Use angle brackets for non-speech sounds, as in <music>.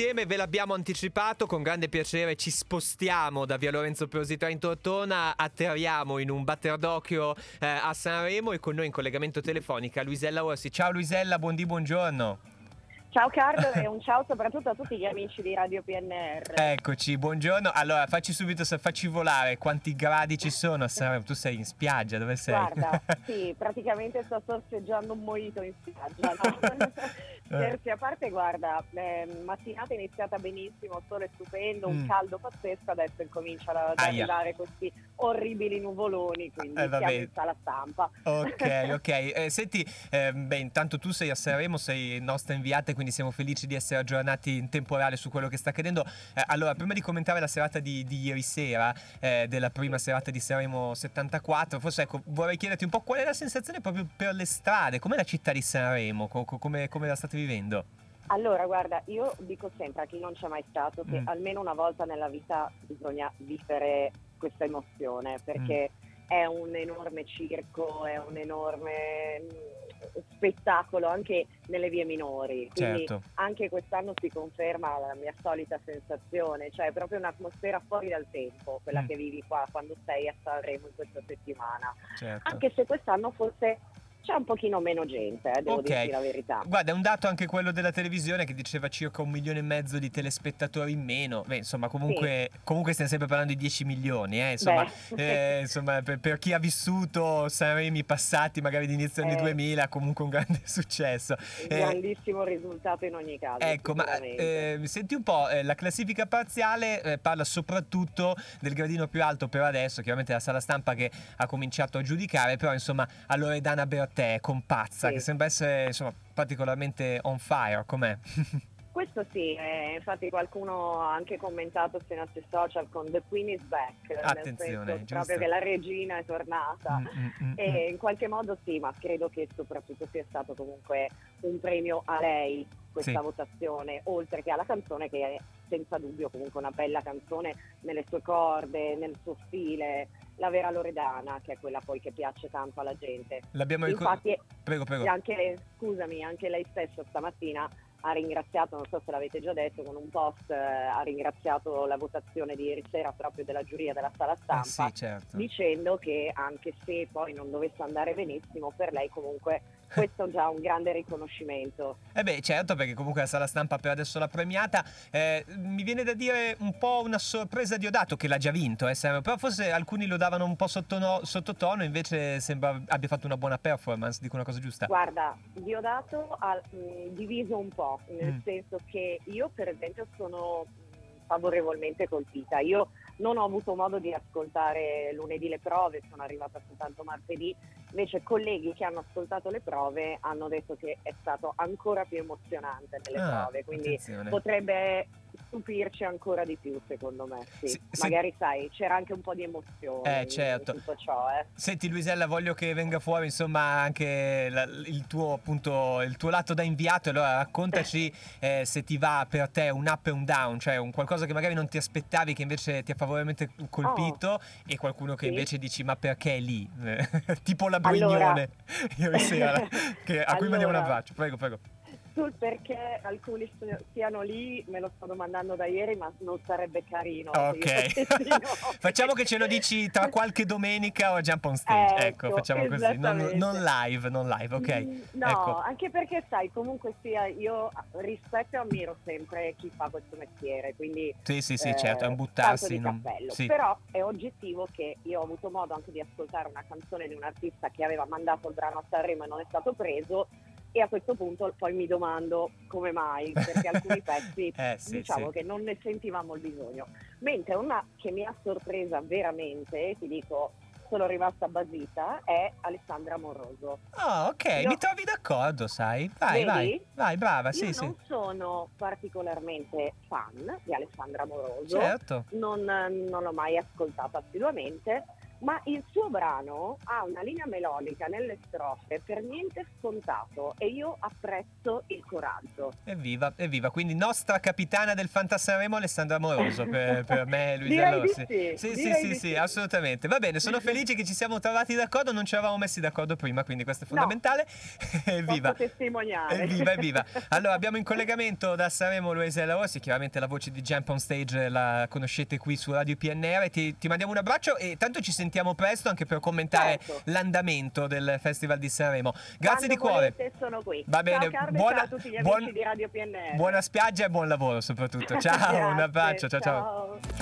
Insieme ve l'abbiamo anticipato, con grande piacere ci spostiamo da via Lorenzo Peosito in Tortona, atterriamo in un batter d'occhio eh, a Sanremo e con noi in collegamento telefonico Luisella Orsi. Ciao Luisella, buondì, buongiorno. Ciao Carlo <laughs> e un ciao soprattutto a tutti gli amici di Radio PNR. Eccoci, buongiorno. Allora, facci subito, facci volare, quanti gradi ci sono a Sanremo? Tu sei in spiaggia, dove sei? Guarda, <laughs> sì, praticamente sto sorseggiando un mojito in spiaggia. No? <laughs> Scherzi a parte, guarda, eh, mattinata è iniziata benissimo, sole stupendo, un mm. caldo pazzesco, adesso incominciano ad Aia. arrivare questi orribili nuvoloni, quindi eh, siamo in sala stampa. Ok, <laughs> ok. Eh, senti, eh, beh, intanto tu sei a Sanremo, sei nostra inviata, quindi siamo felici di essere aggiornati in temporale su quello che sta accadendo. Eh, allora, prima di commentare la serata di, di ieri sera, eh, della prima serata di Sanremo 74, forse ecco, vorrei chiederti un po' qual è la sensazione proprio per le strade, com'è la città di Sanremo, come, come la state vivendo? Allora, guarda, io dico sempre a chi non c'è mai stato che mm. almeno una volta nella vita bisogna vivere questa emozione perché mm. è un enorme circo, è un enorme mm, spettacolo anche nelle vie minori. Quindi certo. anche quest'anno si conferma la mia solita sensazione, cioè è proprio un'atmosfera fuori dal tempo, quella mm. che vivi qua quando sei a Sanremo in questa settimana. Certo. Anche se quest'anno forse c'è un pochino meno gente, eh, devo okay. dirti la verità. Guarda, è un dato anche quello della televisione che diceva circa un milione e mezzo di telespettatori in meno. Beh, insomma, comunque, sì. comunque stiamo sempre parlando di 10 milioni, eh, insomma, eh, insomma per, per, chi ha vissuto Sanremi passati, magari di inizio anni 2000, eh. comunque un grande <laughs> successo. Un eh, grandissimo risultato in ogni caso. Ecco, ma eh, senti un po', la classifica parziale parla soprattutto del gradino più alto per adesso, chiaramente la sala stampa che ha cominciato a giudicare, però insomma, a Loredana Bertone te, compazza, sì. che sembra essere insomma, particolarmente on fire, com'è? <laughs> Questo sì, eh, infatti qualcuno ha anche commentato sui nostri social con The Queen is back, Attenzione, nel senso proprio che la regina è tornata mm, mm, mm, e mm. in qualche modo sì, ma credo che soprattutto sia stato comunque un premio a lei questa sì. votazione, oltre che alla canzone che è senza dubbio comunque una bella canzone nelle sue corde, nel suo stile, la vera Loredana, che è quella poi che piace tanto alla gente. L'abbiamo Infatti, ricor- prego, prego. Anche, scusami, anche lei stesso stamattina ha ringraziato, non so se l'avete già detto, con un post eh, ha ringraziato la votazione di ieri sera proprio della giuria della sala stampa, eh sì, certo. dicendo che anche se poi non dovesse andare benissimo, per lei comunque questo è già un grande riconoscimento. Eh beh, certo, perché comunque la sala stampa per adesso l'ha premiata. Eh, mi viene da dire un po' una sorpresa di Odato che l'ha già vinto, eh, però forse alcuni lo davano un po' sottono, sottotono, invece sembra abbia fatto una buona performance, dico una cosa giusta. Guarda, Diodato ha mh, diviso un po', nel mm. senso che io per esempio sono favorevolmente colpita. Io non ho avuto modo di ascoltare lunedì le prove, sono arrivata soltanto martedì, invece colleghi che hanno ascoltato le prove hanno detto che è stato ancora più emozionante nelle ah, prove, quindi attenzione. potrebbe stupirci ancora di più, secondo me. Sì. Sì, Magari sai, c'era anche un po' di emozione eh, certo. in tutto ciò. Eh. Senti Luisella, voglio che venga fuori insomma anche la, il, tuo, appunto, il tuo lato da inviato. Allora raccontaci <laughs> eh, se ti va per te un up e un down, cioè un qualcosa che magari non ti aspettavi che invece ti ha favorevolmente colpito oh. e qualcuno che sì. invece dici ma perché è lì? <laughs> tipo la Brignone allora... ieri sera, <laughs> che, a allora... cui mandiamo un abbraccio. Prego, prego sul perché alcuni siano lì me lo sto domandando da ieri, ma non sarebbe carino. Ok. <laughs> facciamo che ce lo dici tra qualche domenica o jump on stage. Ecco, ecco facciamo così. Non, non, live, non live, ok. Mm, no, ecco. anche perché sai, comunque sia, io rispetto e ammiro sempre chi fa questo mestiere. Quindi, sì, sì, sì, eh, certo, è un buttarsi. In un... sì. Però è oggettivo che io ho avuto modo anche di ascoltare una canzone di un artista che aveva mandato il brano a Sanremo e non è stato preso e a questo punto poi mi domando come mai, perché alcuni <laughs> pezzi eh, sì, diciamo sì. che non ne sentivamo il bisogno. Mentre una che mi ha sorpresa veramente, ti dico, sono rimasta basita, è Alessandra Moroso. Ah, oh, ok, Io... mi trovi d'accordo, sai? Vai, Vedi? vai, vai, brava, Io sì, non sì. non sono particolarmente fan di Alessandra Moroso. Certo. Non, non l'ho mai ascoltata assiduamente, ma il suo brano ha una linea melodica nelle strofe per niente scontato e io apprezzo il coraggio. Evviva, evviva, quindi nostra capitana del Fantasaremo Alessandra Amoroso per, <laughs> per me Luisa Rossi. Sì, sì, sì, sì, sì, assolutamente. Va bene, sono felice che ci siamo trovati d'accordo, non ci eravamo messi d'accordo prima, quindi questo è fondamentale. <laughs> No, evviva. testimoniare. Evviva, evviva. <laughs> Allora, abbiamo in collegamento da Sanremo Luisa Rossi, chiaramente la voce di Jump on Stage la conoscete qui su Radio PNR, ti, ti mandiamo un abbraccio e tanto ci sentiamo presto anche per commentare certo. l'andamento del Festival di Sanremo. Grazie Quando di cuore. Sono qui. Va bene, ciao buona, ciao a tutti gli buon, di Radio PNR. Buona spiaggia e buon lavoro soprattutto. <laughs> Ciao, un abbraccio, ciao ciao. ciao.